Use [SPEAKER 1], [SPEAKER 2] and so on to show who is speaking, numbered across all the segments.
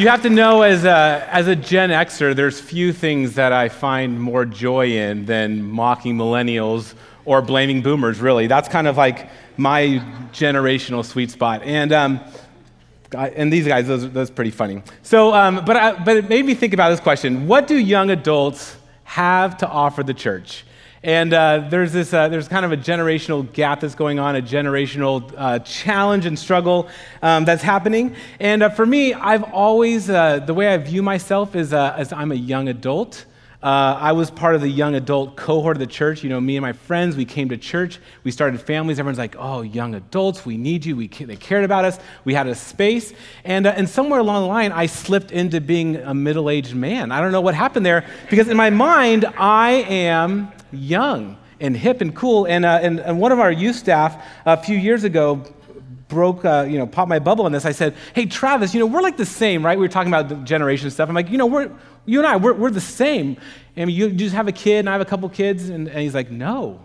[SPEAKER 1] you have to know as a, as a Gen Xer, there's few things that I find more joy in than mocking millennials or blaming boomers, really. That's kind of like my generational sweet spot. And, um, and these guys, those, those are pretty funny. So, um, but, I, but it made me think about this question What do young adults have to offer the church? And uh, there's this, uh, there's kind of a generational gap that's going on, a generational uh, challenge and struggle um, that's happening. And uh, for me, I've always, uh, the way I view myself is uh, as I'm a young adult. Uh, I was part of the young adult cohort of the church. You know, me and my friends, we came to church. We started families. Everyone's like, oh, young adults, we need you. We, they cared about us. We had a space. And, uh, and somewhere along the line, I slipped into being a middle aged man. I don't know what happened there because in my mind, I am young and hip and cool. And, uh, and, and one of our youth staff a few years ago broke, uh, you know, popped my bubble on this. I said, hey, Travis, you know, we're like the same, right? We were talking about the generation stuff. I'm like, you know, we're, you and I, we're, we're the same. And you, you just have a kid, and I have a couple kids. And, and he's like, no,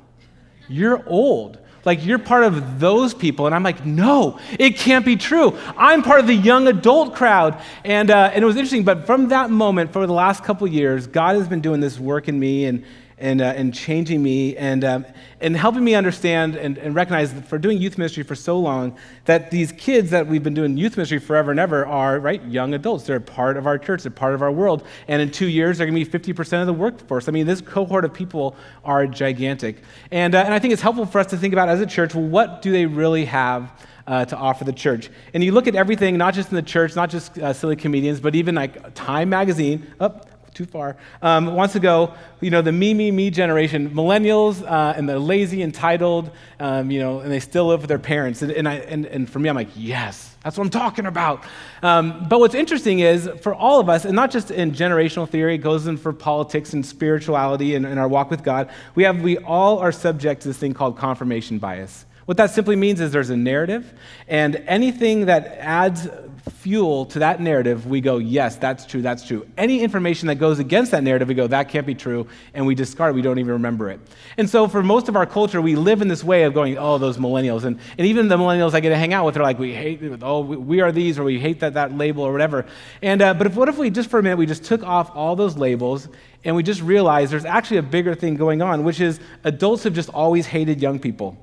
[SPEAKER 1] you're old. Like, you're part of those people. And I'm like, no, it can't be true. I'm part of the young adult crowd. And, uh, and it was interesting. But from that moment, for the last couple years, God has been doing this work in me. And, and, uh, and changing me and, um, and helping me understand and, and recognize that for doing youth ministry for so long that these kids that we've been doing youth ministry forever and ever are right young adults they're part of our church they're part of our world and in two years they're going to be 50% of the workforce i mean this cohort of people are gigantic and, uh, and i think it's helpful for us to think about as a church well what do they really have uh, to offer the church. And you look at everything, not just in the church, not just uh, silly comedians, but even like Time Magazine. Oh, too far, um, wants to go, you know, the me, me, me generation, millennials uh, and the lazy, entitled, um, you know, and they still live with their parents. And, and, I, and, and for me, I'm like, yes, that's what I'm talking about. Um, but what's interesting is for all of us, and not just in generational theory, it goes in for politics and spirituality and, and our walk with God, we, have, we all are subject to this thing called confirmation bias. What that simply means is there's a narrative, and anything that adds fuel to that narrative, we go, yes, that's true, that's true. Any information that goes against that narrative, we go, that can't be true, and we discard it, we don't even remember it. And so for most of our culture, we live in this way of going, oh, those millennials. And, and even the millennials I get to hang out with are like, we hate, oh, we are these, or we hate that, that label, or whatever. And, uh, but if, what if we just for a minute, we just took off all those labels and we just realized there's actually a bigger thing going on, which is adults have just always hated young people.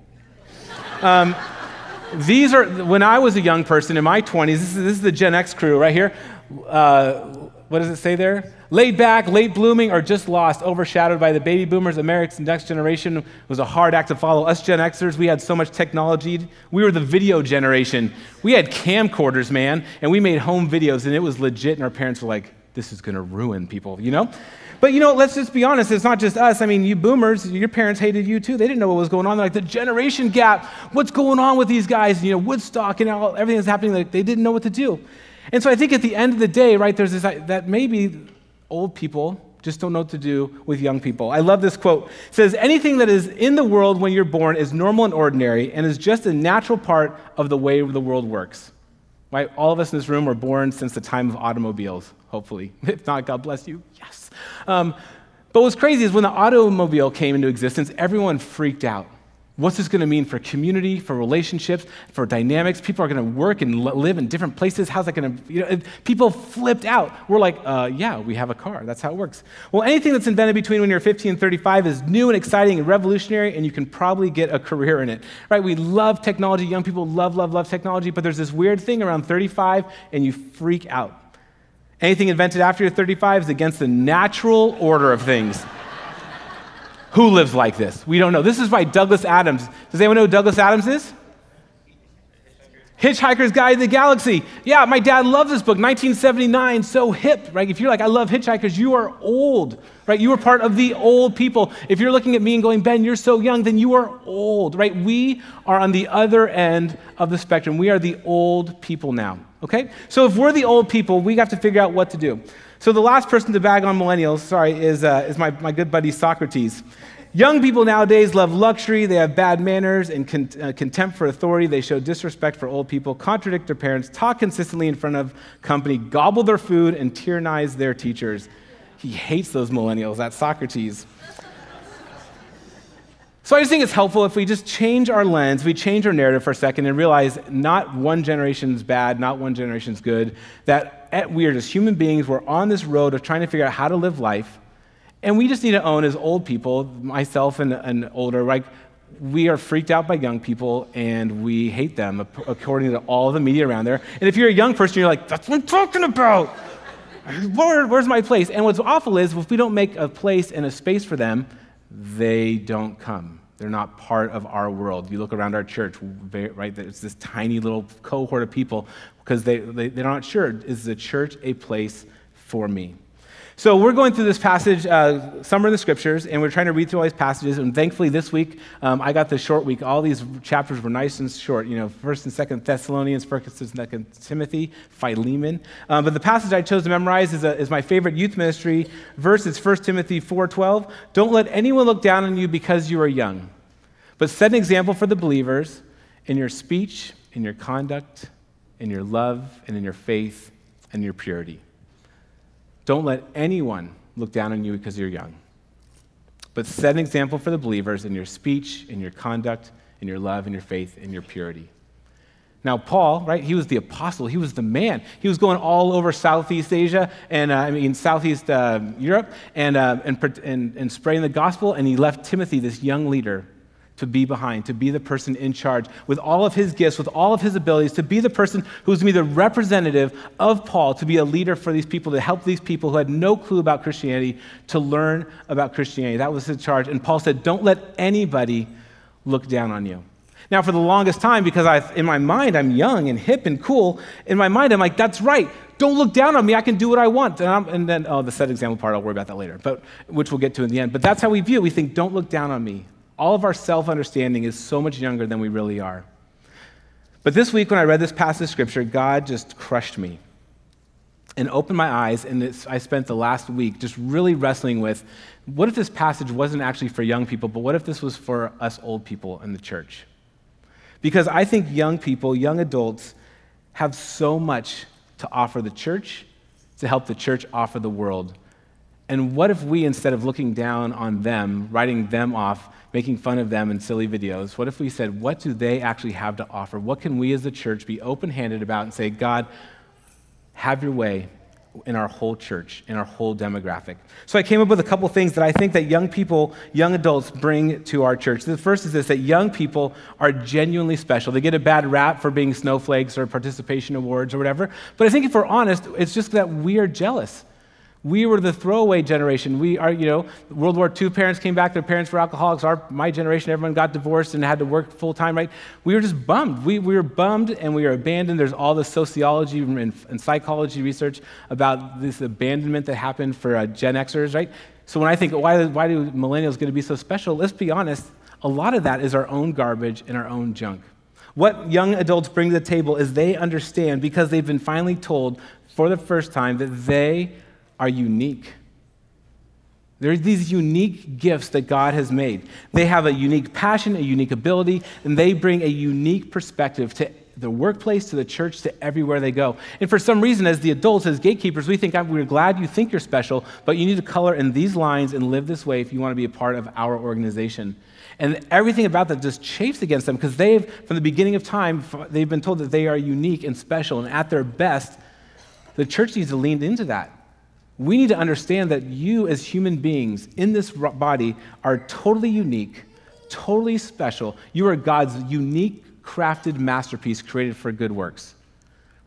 [SPEAKER 1] Um, these are, when I was a young person in my 20s, this is, this is the Gen X crew right here. Uh, what does it say there? Laid back, late blooming, or just lost, overshadowed by the baby boomers. America's next generation was a hard act to follow. Us Gen Xers, we had so much technology. We were the video generation. We had camcorders, man, and we made home videos, and it was legit, and our parents were like, this is going to ruin people, you know? But you know, let's just be honest, it's not just us. I mean, you boomers, your parents hated you too. They didn't know what was going on. They're like the generation gap, what's going on with these guys? You know, Woodstock and all, everything that's happening, like, they didn't know what to do. And so I think at the end of the day, right, there's this that maybe old people just don't know what to do with young people. I love this quote. It says, Anything that is in the world when you're born is normal and ordinary and is just a natural part of the way the world works. Right? All of us in this room were born since the time of automobiles, hopefully. If not, God bless you. Yes. Um, but what's crazy is when the automobile came into existence, everyone freaked out. What's this going to mean for community, for relationships, for dynamics? People are going to work and live in different places. How's that going to, you know, people flipped out. We're like, uh, yeah, we have a car. That's how it works. Well, anything that's invented between when you're 15 and 35 is new and exciting and revolutionary, and you can probably get a career in it, right? We love technology. Young people love, love, love technology, but there's this weird thing around 35, and you freak out. Anything invented after you're 35 is against the natural order of things. who lives like this? We don't know. This is why Douglas Adams. Does anyone know who Douglas Adams is? Hitchhiker's Guide to the Galaxy. Yeah, my dad loves this book, 1979, so hip, right? If you're like, I love hitchhikers, you are old, right? You are part of the old people. If you're looking at me and going, Ben, you're so young, then you are old, right? We are on the other end of the spectrum. We are the old people now, okay? So if we're the old people, we have to figure out what to do. So the last person to bag on millennials, sorry, is, uh, is my, my good buddy Socrates. Young people nowadays love luxury, they have bad manners and con- uh, contempt for authority, they show disrespect for old people, contradict their parents, talk consistently in front of company, gobble their food, and tyrannize their teachers. He hates those millennials. That's Socrates. So I just think it's helpful if we just change our lens, we change our narrative for a second and realize not one generation's bad, not one generation's good, that we are just human beings. We're on this road of trying to figure out how to live life. And we just need to own as old people, myself and, and older, like we are freaked out by young people and we hate them according to all the media around there. And if you're a young person, you're like, that's what I'm talking about. Where, where's my place? And what's awful is if we don't make a place and a space for them, they don't come. They're not part of our world. You look around our church, right? There's this tiny little cohort of people because they, they, they're not sure is the church a place for me? So we're going through this passage, uh, somewhere in the scriptures, and we're trying to read through all these passages. And thankfully, this week um, I got the short week. All these chapters were nice and short. You know, First and Second Thessalonians, First and Second Timothy, Philemon. Um, but the passage I chose to memorize is, a, is my favorite youth ministry verse. It's 1 Timothy four twelve. Don't let anyone look down on you because you are young, but set an example for the believers in your speech, in your conduct, in your love, and in your faith and your purity. Don't let anyone look down on you because you're young. But set an example for the believers in your speech, in your conduct, in your love, in your faith, in your purity. Now, Paul, right, he was the apostle, he was the man. He was going all over Southeast Asia and, uh, I mean, Southeast uh, Europe and, uh, and, and, and spreading the gospel, and he left Timothy, this young leader, to be behind, to be the person in charge with all of his gifts, with all of his abilities, to be the person who's going to be the representative of Paul, to be a leader for these people, to help these people who had no clue about Christianity to learn about Christianity. That was his charge. And Paul said, Don't let anybody look down on you. Now, for the longest time, because I, in my mind I'm young and hip and cool, in my mind I'm like, that's right. Don't look down on me. I can do what I want. And, and then, oh, the set example part, I'll worry about that later, but, which we'll get to in the end. But that's how we view it. We think, don't look down on me. All of our self understanding is so much younger than we really are. But this week, when I read this passage of scripture, God just crushed me and opened my eyes. And I spent the last week just really wrestling with what if this passage wasn't actually for young people, but what if this was for us old people in the church? Because I think young people, young adults, have so much to offer the church to help the church offer the world. And what if we, instead of looking down on them, writing them off, making fun of them in silly videos, what if we said, what do they actually have to offer? What can we as a church be open handed about and say, God, have your way in our whole church, in our whole demographic. So I came up with a couple things that I think that young people, young adults bring to our church. The first is this that young people are genuinely special. They get a bad rap for being snowflakes or participation awards or whatever. But I think if we're honest, it's just that we are jealous. We were the throwaway generation. We are, you know, World War II parents came back, their parents were alcoholics. Our, my generation, everyone got divorced and had to work full time, right? We were just bummed. We, we were bummed and we were abandoned. There's all the sociology and, and psychology research about this abandonment that happened for uh, Gen Xers, right? So when I think, why, why do millennials get to be so special? Let's be honest, a lot of that is our own garbage and our own junk. What young adults bring to the table is they understand because they've been finally told for the first time that they are unique. There are these unique gifts that God has made. They have a unique passion, a unique ability, and they bring a unique perspective to the workplace, to the church, to everywhere they go. And for some reason, as the adults, as gatekeepers, we think, we're glad you think you're special, but you need to color in these lines and live this way if you want to be a part of our organization. And everything about that just chafes against them because they've, from the beginning of time, they've been told that they are unique and special. And at their best, the church needs to lean into that we need to understand that you, as human beings in this body, are totally unique, totally special. You are God's unique, crafted masterpiece created for good works.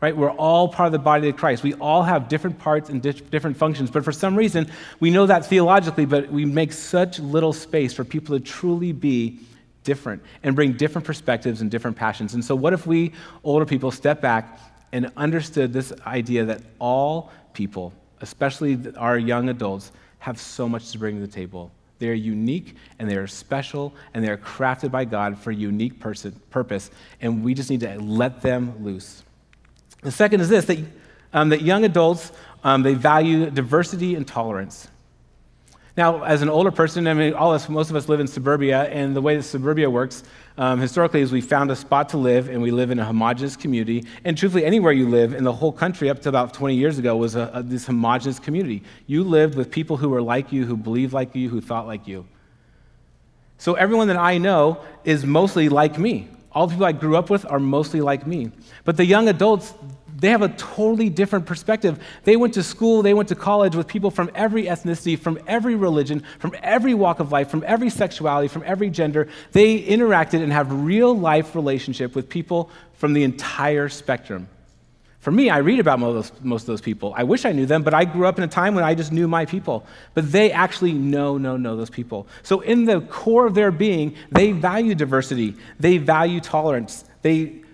[SPEAKER 1] Right? We're all part of the body of Christ. We all have different parts and different functions, but for some reason, we know that theologically, but we make such little space for people to truly be different and bring different perspectives and different passions. And so, what if we, older people, step back and understood this idea that all people, especially our young adults, have so much to bring to the table. They are unique and they are special and they are crafted by God for a unique person, purpose, and we just need to let them loose. The second is this that, um, that young adults um, they value diversity and tolerance. Now, as an older person, I mean, all us, most of us live in suburbia, and the way that suburbia works um, historically is we found a spot to live, and we live in a homogenous community. And truthfully, anywhere you live in the whole country up to about 20 years ago was a, a, this homogenous community. You lived with people who were like you, who believed like you, who thought like you. So everyone that I know is mostly like me. All the people I grew up with are mostly like me. But the young adults, they have a totally different perspective. They went to school, they went to college with people from every ethnicity, from every religion, from every walk of life, from every sexuality, from every gender. They interacted and have real life relationship with people from the entire spectrum. For me, I read about most of, those, most of those people. I wish I knew them, but I grew up in a time when I just knew my people. But they actually know, know, know those people. So, in the core of their being, they value diversity, they value tolerance, they,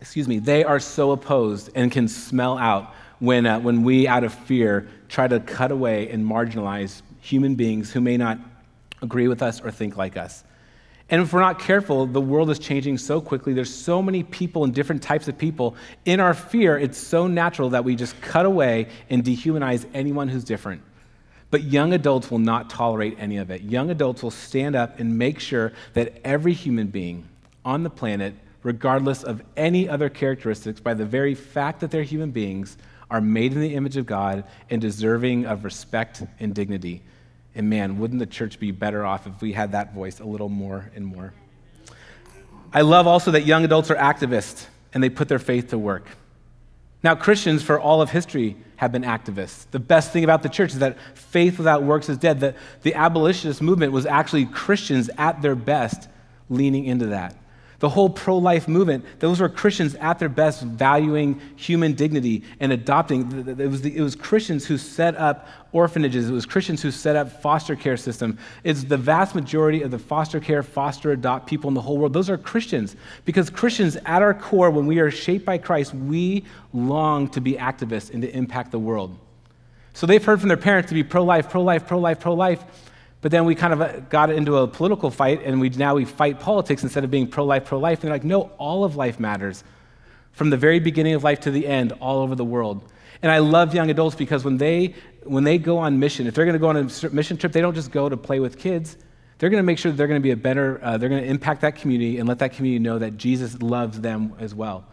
[SPEAKER 1] excuse me, they are so opposed and can smell out when, uh, when we, out of fear, try to cut away and marginalize human beings who may not agree with us or think like us. And if we're not careful, the world is changing so quickly. There's so many people and different types of people. In our fear, it's so natural that we just cut away and dehumanize anyone who's different. But young adults will not tolerate any of it. Young adults will stand up and make sure that every human being on the planet, regardless of any other characteristics, by the very fact that they're human beings, are made in the image of God and deserving of respect and dignity. And man, wouldn't the church be better off if we had that voice a little more and more? I love also that young adults are activists and they put their faith to work. Now, Christians for all of history have been activists. The best thing about the church is that faith without works is dead. The, the abolitionist movement was actually Christians at their best leaning into that. The whole pro life movement, those were Christians at their best valuing human dignity and adopting. It was, the, it was Christians who set up orphanages, it was Christians who set up foster care system. It's the vast majority of the foster care, foster adopt people in the whole world. Those are Christians. Because Christians, at our core, when we are shaped by Christ, we long to be activists and to impact the world. So they've heard from their parents to be pro life, pro life, pro life, pro life. But then we kind of uh, got into a political fight, and we, now we fight politics instead of being pro life, pro life. And they're like, no, all of life matters. From the very beginning of life to the end, all over the world. And I love young adults because when they, when they go on mission, if they're going to go on a mission trip, they don't just go to play with kids. They're going to make sure they're going to be a better, uh, they're going to impact that community and let that community know that Jesus loves them as well.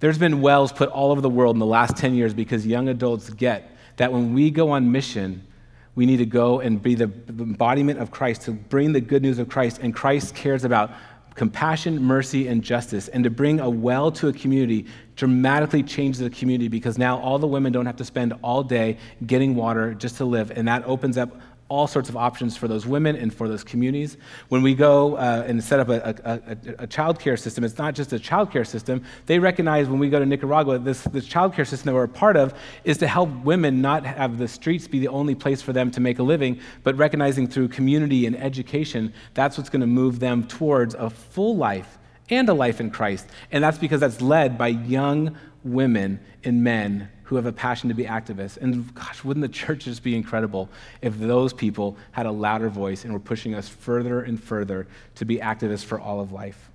[SPEAKER 1] There's been wells put all over the world in the last 10 years because young adults get that when we go on mission, we need to go and be the embodiment of Christ, to bring the good news of Christ. And Christ cares about compassion, mercy, and justice. And to bring a well to a community dramatically changes the community because now all the women don't have to spend all day getting water just to live. And that opens up all sorts of options for those women and for those communities. When we go uh, and set up a, a, a, child care system, it's not just a child care system. They recognize when we go to Nicaragua, this, this child care system that we're a part of is to help women not have the streets be the only place for them to make a living, but recognizing through community and education, that's what's going to move them towards a full life and a life in Christ. And that's because that's led by young women and men who have a passion to be activists. And gosh, wouldn't the church just be incredible if those people had a louder voice and were pushing us further and further to be activists for all of life?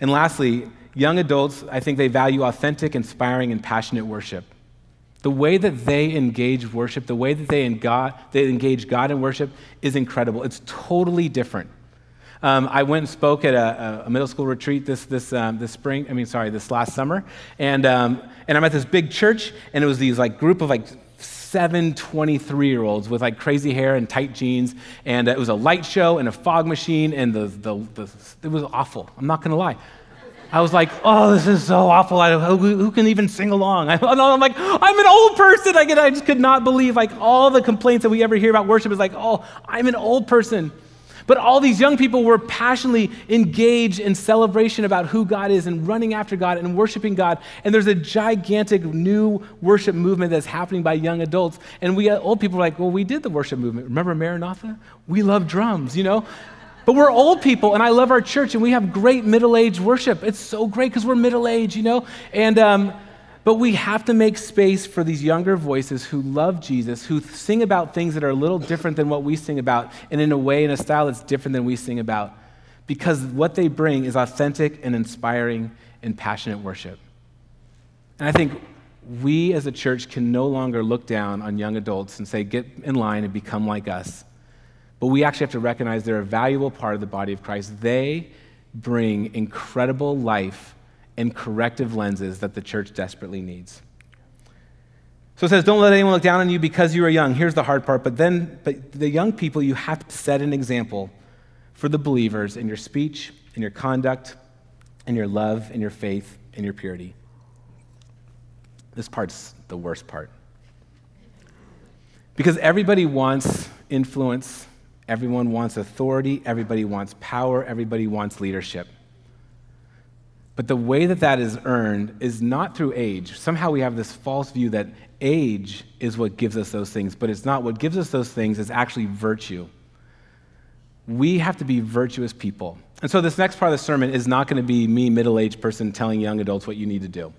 [SPEAKER 1] And lastly, young adults, I think they value authentic, inspiring, and passionate worship. The way that they engage worship, the way that they, they engage God in worship is incredible. It's totally different um, I went and spoke at a, a middle school retreat this, this, um, this spring, I mean, sorry, this last summer. And, um, and I'm at this big church, and it was these like group of like seven 23 year olds with like crazy hair and tight jeans. And it was a light show and a fog machine, and the, the, the it was awful. I'm not going to lie. I was like, oh, this is so awful. I, who, who, can even sing along? I, am like, I'm an old person. I, I just could not believe like all the complaints that we ever hear about worship is like, oh, I'm an old person. But all these young people were passionately engaged in celebration about who God is and running after God and worshiping God. And there's a gigantic new worship movement that's happening by young adults. And we uh, old people are like, well, we did the worship movement. Remember Maranatha? We love drums, you know? But we're old people, and I love our church, and we have great middle aged worship. It's so great because we're middle aged, you know? And, um, but we have to make space for these younger voices who love Jesus, who sing about things that are a little different than what we sing about, and in a way, in a style that's different than we sing about. Because what they bring is authentic and inspiring and passionate worship. And I think we as a church can no longer look down on young adults and say, get in line and become like us. But we actually have to recognize they're a valuable part of the body of Christ. They bring incredible life and corrective lenses that the church desperately needs. So it says, Don't let anyone look down on you because you are young. Here's the hard part. But then, but the young people, you have to set an example for the believers in your speech, in your conduct, in your love, in your faith, in your purity. This part's the worst part. Because everybody wants influence, everyone wants authority, everybody wants power, everybody wants leadership. But the way that that is earned is not through age. Somehow we have this false view that age is what gives us those things, but it's not. What gives us those things is actually virtue. We have to be virtuous people. And so this next part of the sermon is not going to be me, middle aged person, telling young adults what you need to do.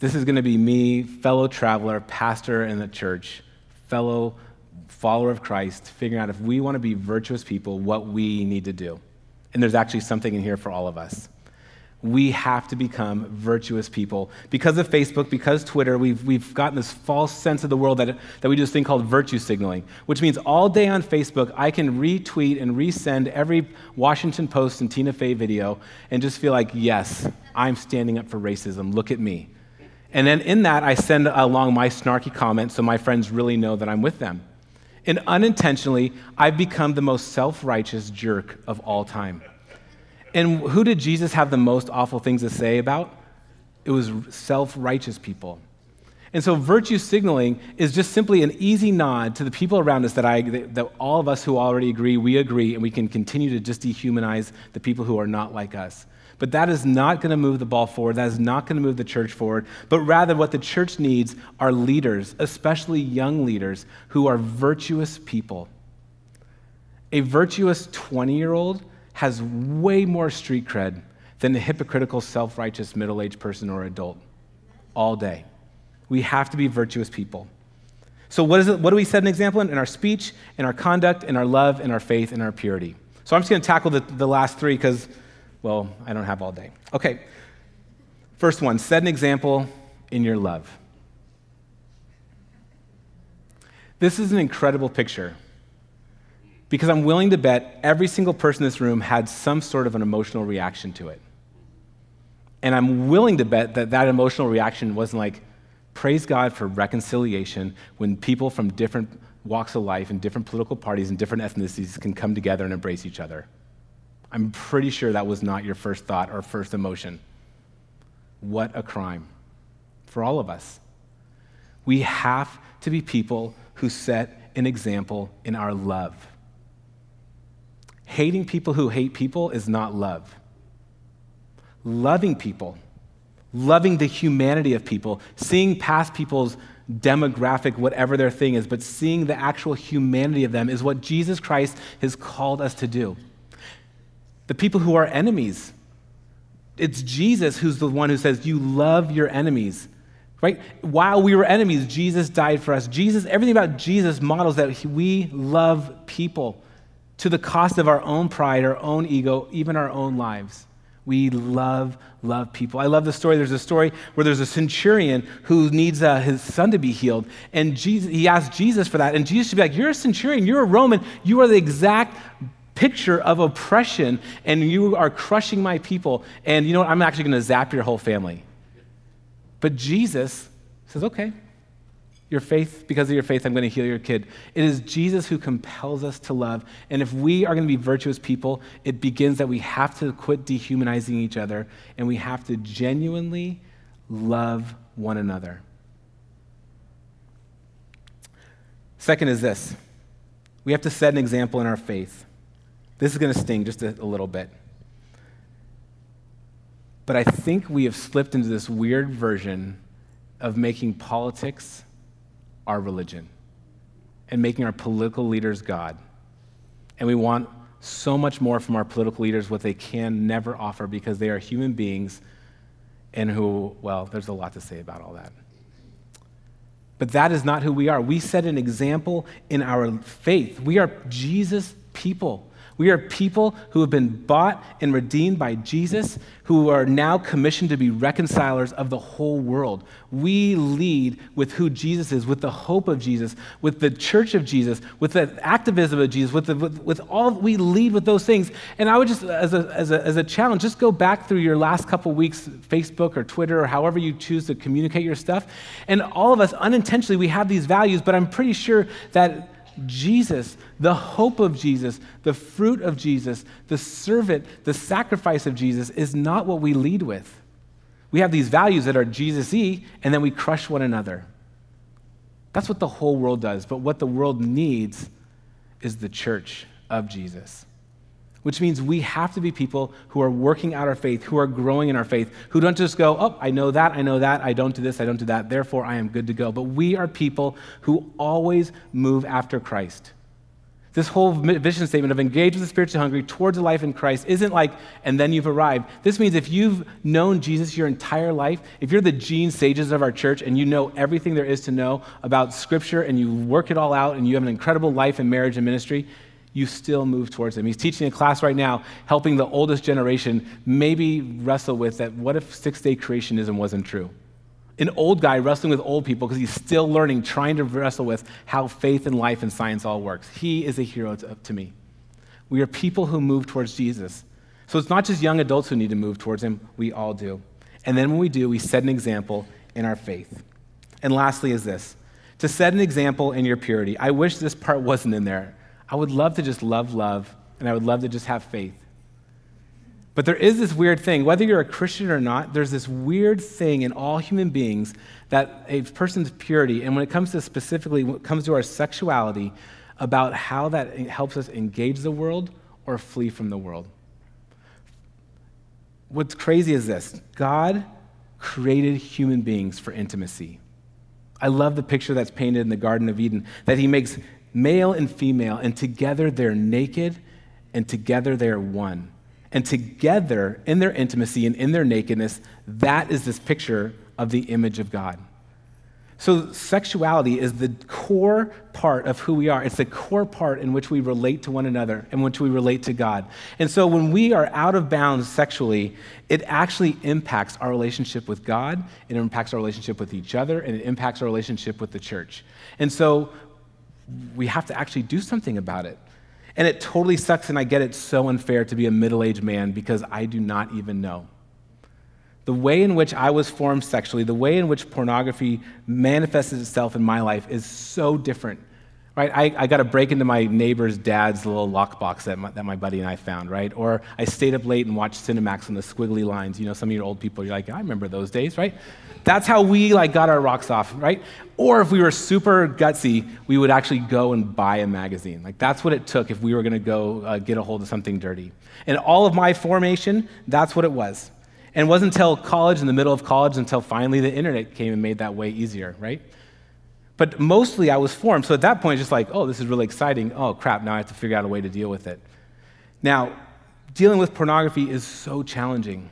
[SPEAKER 1] This is going to be me, fellow traveler, pastor in the church, fellow follower of Christ, figuring out if we want to be virtuous people, what we need to do. And there's actually something in here for all of us we have to become virtuous people. Because of Facebook, because Twitter, we've, we've gotten this false sense of the world that, that we do this thing called virtue signaling, which means all day on Facebook, I can retweet and resend every Washington Post and Tina Fey video and just feel like, yes, I'm standing up for racism. Look at me. And then in that, I send along my snarky comments so my friends really know that I'm with them. And unintentionally, I've become the most self righteous jerk of all time. And who did Jesus have the most awful things to say about? It was self righteous people. And so, virtue signaling is just simply an easy nod to the people around us that, I, that all of us who already agree, we agree, and we can continue to just dehumanize the people who are not like us. But that is not going to move the ball forward. That is not going to move the church forward. But rather, what the church needs are leaders, especially young leaders, who are virtuous people. A virtuous 20 year old has way more street cred than the hypocritical, self righteous middle aged person or adult all day. We have to be virtuous people. So, what, is it, what do we set an example in? In our speech, in our conduct, in our love, in our faith, in our purity. So, I'm just going to tackle the, the last three because, well, I don't have all day. Okay. First one set an example in your love. This is an incredible picture because I'm willing to bet every single person in this room had some sort of an emotional reaction to it. And I'm willing to bet that that emotional reaction wasn't like, praise God for reconciliation when people from different walks of life and different political parties and different ethnicities can come together and embrace each other. I'm pretty sure that was not your first thought or first emotion. What a crime for all of us. We have to be people who set an example in our love. Hating people who hate people is not love. Loving people, loving the humanity of people, seeing past people's demographic, whatever their thing is, but seeing the actual humanity of them is what Jesus Christ has called us to do. The people who are enemies, it's Jesus who's the one who says, You love your enemies. Right? While we were enemies, Jesus died for us. Jesus, everything about Jesus models that we love people to the cost of our own pride, our own ego, even our own lives. We love, love people. I love the story. There's a story where there's a centurion who needs uh, his son to be healed. And Jesus, he asks Jesus for that. And Jesus should be like, You're a centurion, you're a Roman, you are the exact picture of oppression, and you are crushing my people. And you know what? I'm actually going to zap your whole family. But Jesus says, Okay, your faith, because of your faith, I'm going to heal your kid. It is Jesus who compels us to love. And if we are going to be virtuous people, it begins that we have to quit dehumanizing each other and we have to genuinely love one another. Second is this we have to set an example in our faith. This is going to sting just a, a little bit. But I think we have slipped into this weird version of making politics our religion and making our political leaders God. And we want so much more from our political leaders what they can never offer because they are human beings and who, well, there's a lot to say about all that. But that is not who we are. We set an example in our faith. We are Jesus people. We are people who have been bought and redeemed by Jesus, who are now commissioned to be reconcilers of the whole world. We lead with who Jesus is, with the hope of Jesus, with the church of Jesus, with the activism of Jesus, with, the, with, with all, we lead with those things. And I would just, as a, as, a, as a challenge, just go back through your last couple weeks, Facebook or Twitter or however you choose to communicate your stuff. And all of us, unintentionally, we have these values, but I'm pretty sure that Jesus, the hope of Jesus, the fruit of Jesus, the servant, the sacrifice of Jesus is not what we lead with. We have these values that are Jesus y, and then we crush one another. That's what the whole world does. But what the world needs is the church of Jesus, which means we have to be people who are working out our faith, who are growing in our faith, who don't just go, oh, I know that, I know that, I don't do this, I don't do that, therefore I am good to go. But we are people who always move after Christ. This whole vision statement of engage with the spiritually hungry towards a life in Christ isn't like, and then you've arrived. This means if you've known Jesus your entire life, if you're the Gene Sages of our church and you know everything there is to know about Scripture and you work it all out and you have an incredible life in marriage and ministry, you still move towards him. He's teaching a class right now, helping the oldest generation maybe wrestle with that what if six day creationism wasn't true? an old guy wrestling with old people because he's still learning, trying to wrestle with how faith and life and science all works. He is a hero to, to, me. We are people who move towards Jesus. So it's not just young adults who need to move towards him, we all do. And then when we do, we set an example in our faith. And lastly, is this to set an example in your purity. I wish this part wasn't in there. I would love to just love love, and I would love to just have faith. But there is this weird thing, whether you're a Christian or not, there's this weird thing in all human beings that a person's purity, and when it comes to specifically, when it comes to our sexuality, about how that helps us engage the world or flee from the world. What's crazy is this God created human beings for intimacy. I love the picture that's painted in the Garden of Eden that He makes male and female, and together they're naked, and together they are one. And together, in their intimacy and in their nakedness, that is this picture of the image of God. So, sexuality is the core part of who we are. It's the core part in which we relate to one another, in which we relate to God. And so, when we are out of bounds sexually, it actually impacts our relationship with God, it impacts our relationship with each other, and it impacts our relationship with the church. And so, we have to actually do something about it. And it totally sucks, and I get it's so unfair to be a middle aged man because I do not even know. The way in which I was formed sexually, the way in which pornography manifested itself in my life is so different. Right? I, I got to break into my neighbor's dad's little lockbox that my, that my buddy and I found, right? Or I stayed up late and watched Cinemax on the squiggly lines. You know, some of your old people, you're like, I remember those days, right? That's how we like got our rocks off, right? Or if we were super gutsy, we would actually go and buy a magazine. Like that's what it took if we were going to go uh, get a hold of something dirty. And all of my formation, that's what it was. And it wasn't until college, in the middle of college, until finally the internet came and made that way easier, right? But mostly I was formed. So at that point, just like, oh, this is really exciting. Oh, crap, now I have to figure out a way to deal with it. Now, dealing with pornography is so challenging.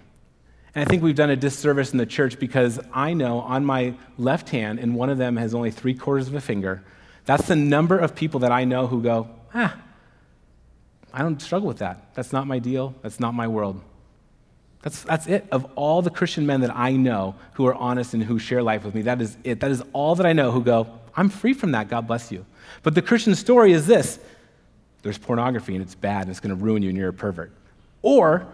[SPEAKER 1] And I think we've done a disservice in the church because I know on my left hand, and one of them has only three quarters of a finger, that's the number of people that I know who go, ah, I don't struggle with that. That's not my deal. That's not my world. That's, that's it. Of all the Christian men that I know who are honest and who share life with me, that is it. That is all that I know who go, I'm free from that. God bless you. But the Christian story is this there's pornography and it's bad and it's going to ruin you and you're a pervert. Or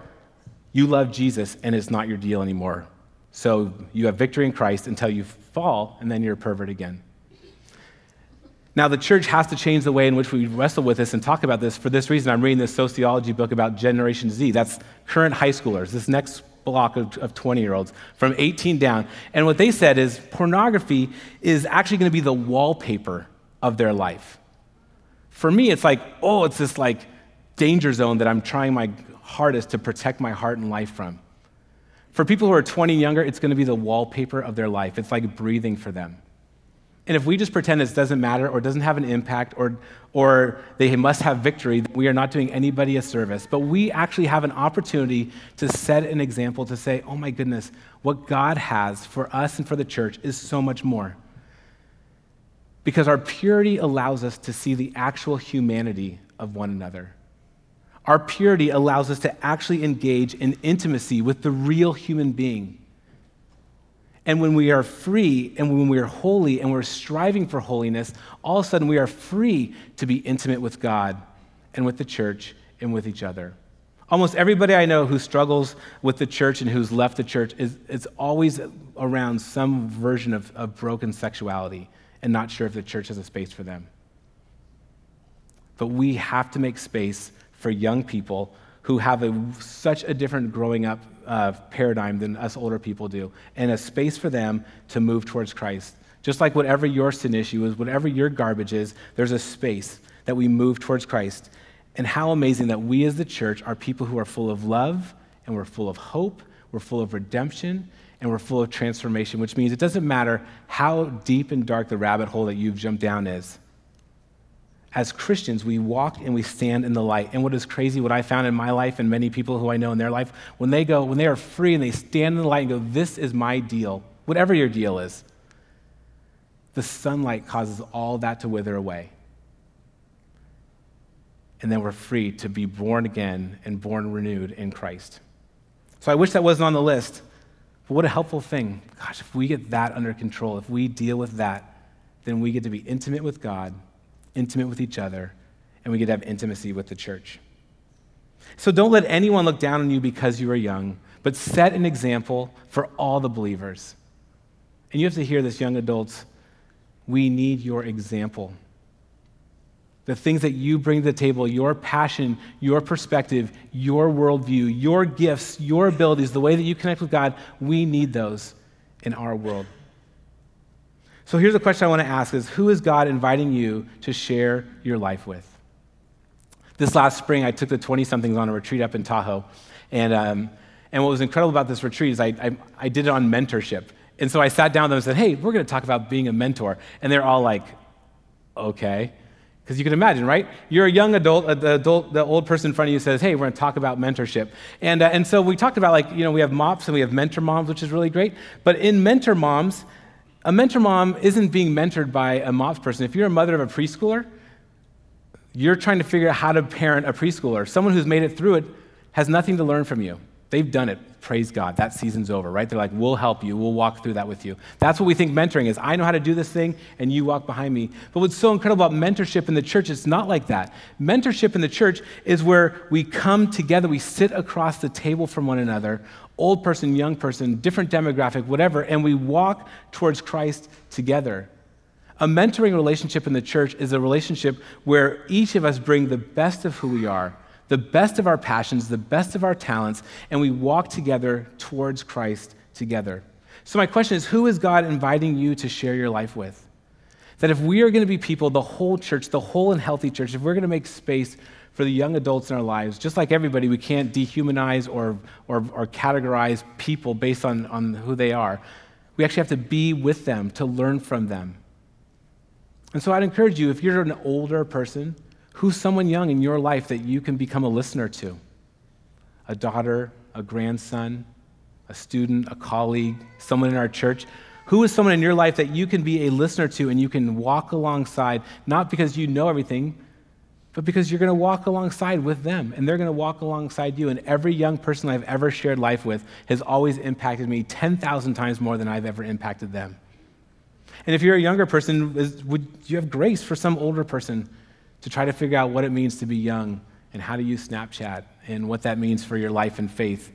[SPEAKER 1] you love Jesus and it's not your deal anymore. So you have victory in Christ until you fall, and then you're a pervert again. Now, the church has to change the way in which we wrestle with this and talk about this. For this reason, I'm reading this sociology book about Generation Z. That's current high schoolers, this next block of 20 year olds from 18 down. And what they said is pornography is actually going to be the wallpaper of their life. For me, it's like, oh, it's this like danger zone that I'm trying my hardest to protect my heart and life from. For people who are 20 younger, it's going to be the wallpaper of their life. It's like breathing for them. And if we just pretend this doesn't matter or doesn't have an impact or, or they must have victory, we are not doing anybody a service. But we actually have an opportunity to set an example to say, oh my goodness, what God has for us and for the church is so much more. Because our purity allows us to see the actual humanity of one another. Our purity allows us to actually engage in intimacy with the real human being. And when we are free and when we are holy and we're striving for holiness, all of a sudden we are free to be intimate with God and with the church and with each other. Almost everybody I know who struggles with the church and who's left the church is, is always around some version of, of broken sexuality and not sure if the church has a space for them. But we have to make space for young people who have a, such a different growing up uh, paradigm than us older people do, and a space for them to move towards Christ. Just like whatever your sin issue is, whatever your garbage is, there's a space that we move towards Christ. And how amazing that we as the church are people who are full of love and we're full of hope, we're full of redemption, and we're full of transformation, which means it doesn't matter how deep and dark the rabbit hole that you've jumped down is. As Christians, we walk and we stand in the light. And what is crazy, what I found in my life and many people who I know in their life, when they go, when they are free and they stand in the light and go, This is my deal, whatever your deal is, the sunlight causes all that to wither away and then we're free to be born again and born renewed in Christ. So I wish that wasn't on the list, but what a helpful thing. Gosh, if we get that under control, if we deal with that, then we get to be intimate with God, intimate with each other, and we get to have intimacy with the church. So don't let anyone look down on you because you are young, but set an example for all the believers. And you have to hear this, young adults. We need your example the things that you bring to the table, your passion, your perspective, your worldview, your gifts, your abilities, the way that you connect with God, we need those in our world. So here's a question I want to ask is who is God inviting you to share your life with? This last spring, I took the 20 somethings on a retreat up in Tahoe. And, um, and what was incredible about this retreat is I, I, I did it on mentorship. And so I sat down with them and said, hey, we're going to talk about being a mentor. And they're all like, okay. Because you can imagine, right? You're a young adult, uh, the, adult, the old person in front of you says, hey, we're going to talk about mentorship. And, uh, and so we talked about, like, you know, we have MOPS and we have mentor moms, which is really great. But in mentor moms, a mentor mom isn't being mentored by a MOPS person. If you're a mother of a preschooler, you're trying to figure out how to parent a preschooler. Someone who's made it through it has nothing to learn from you. They've done it. Praise God. That season's over, right? They're like, we'll help you. We'll walk through that with you. That's what we think mentoring is. I know how to do this thing, and you walk behind me. But what's so incredible about mentorship in the church, it's not like that. Mentorship in the church is where we come together, we sit across the table from one another, old person, young person, different demographic, whatever, and we walk towards Christ together. A mentoring relationship in the church is a relationship where each of us bring the best of who we are the best of our passions, the best of our talents, and we walk together towards Christ together. So, my question is who is God inviting you to share your life with? That if we are going to be people, the whole church, the whole and healthy church, if we're going to make space for the young adults in our lives, just like everybody, we can't dehumanize or, or, or categorize people based on, on who they are. We actually have to be with them to learn from them. And so I'd encourage you, if you're an older person, Who's someone young in your life that you can become a listener to? A daughter, a grandson, a student, a colleague, someone in our church? Who is someone in your life that you can be a listener to and you can walk alongside, not because you know everything, but because you're going to walk alongside with them and they're going to walk alongside you. And every young person I've ever shared life with has always impacted me 10,000 times more than I've ever impacted them. And if you're a younger person, would you have grace for some older person to try to figure out what it means to be young and how to use Snapchat and what that means for your life and faith,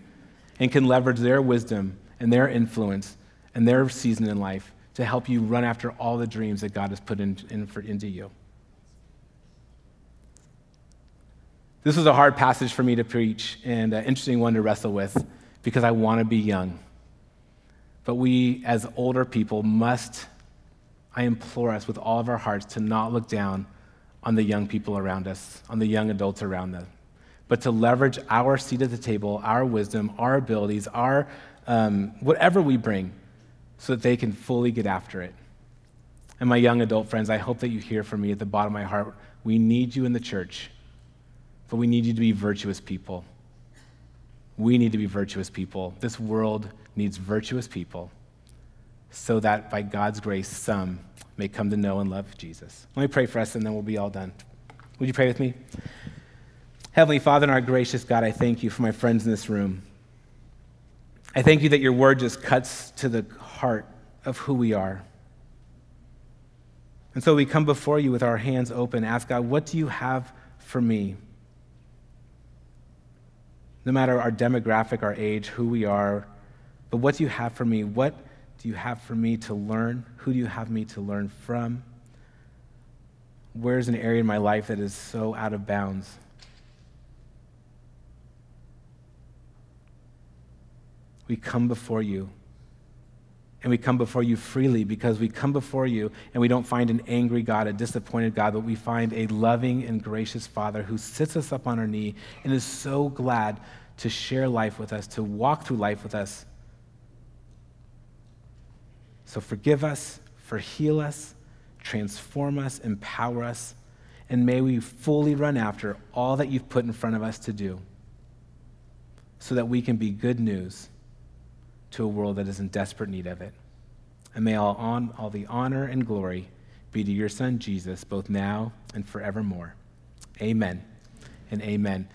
[SPEAKER 1] and can leverage their wisdom and their influence and their season in life to help you run after all the dreams that God has put in, in for, into you. This was a hard passage for me to preach and an interesting one to wrestle with because I want to be young. But we, as older people, must, I implore us with all of our hearts, to not look down on the young people around us, on the young adults around them, but to leverage our seat at the table, our wisdom, our abilities, our um, whatever we bring, so that they can fully get after it. And my young adult friends, I hope that you hear from me at the bottom of my heart. We need you in the church, but we need you to be virtuous people. We need to be virtuous people. This world needs virtuous people so that by God's grace, some may come to know and love Jesus. Let me pray for us and then we'll be all done. Would you pray with me? Heavenly Father and our gracious God, I thank you for my friends in this room. I thank you that your word just cuts to the heart of who we are. And so we come before you with our hands open, ask God, what do you have for me? No matter our demographic, our age, who we are, but what do you have for me? What do you have for me to learn? Who do you have me to learn from? Where's an area in my life that is so out of bounds? we come before you. And we come before you freely because we come before you and we don't find an angry God, a disappointed God, but we find a loving and gracious Father who sits us up on our knee and is so glad to share life with us, to walk through life with us. So forgive us, for heal us, transform us, empower us, and may we fully run after all that you've put in front of us to do so that we can be good news to a world that is in desperate need of it. And may all, on, all the honor and glory be to your Son, Jesus, both now and forevermore. Amen and amen.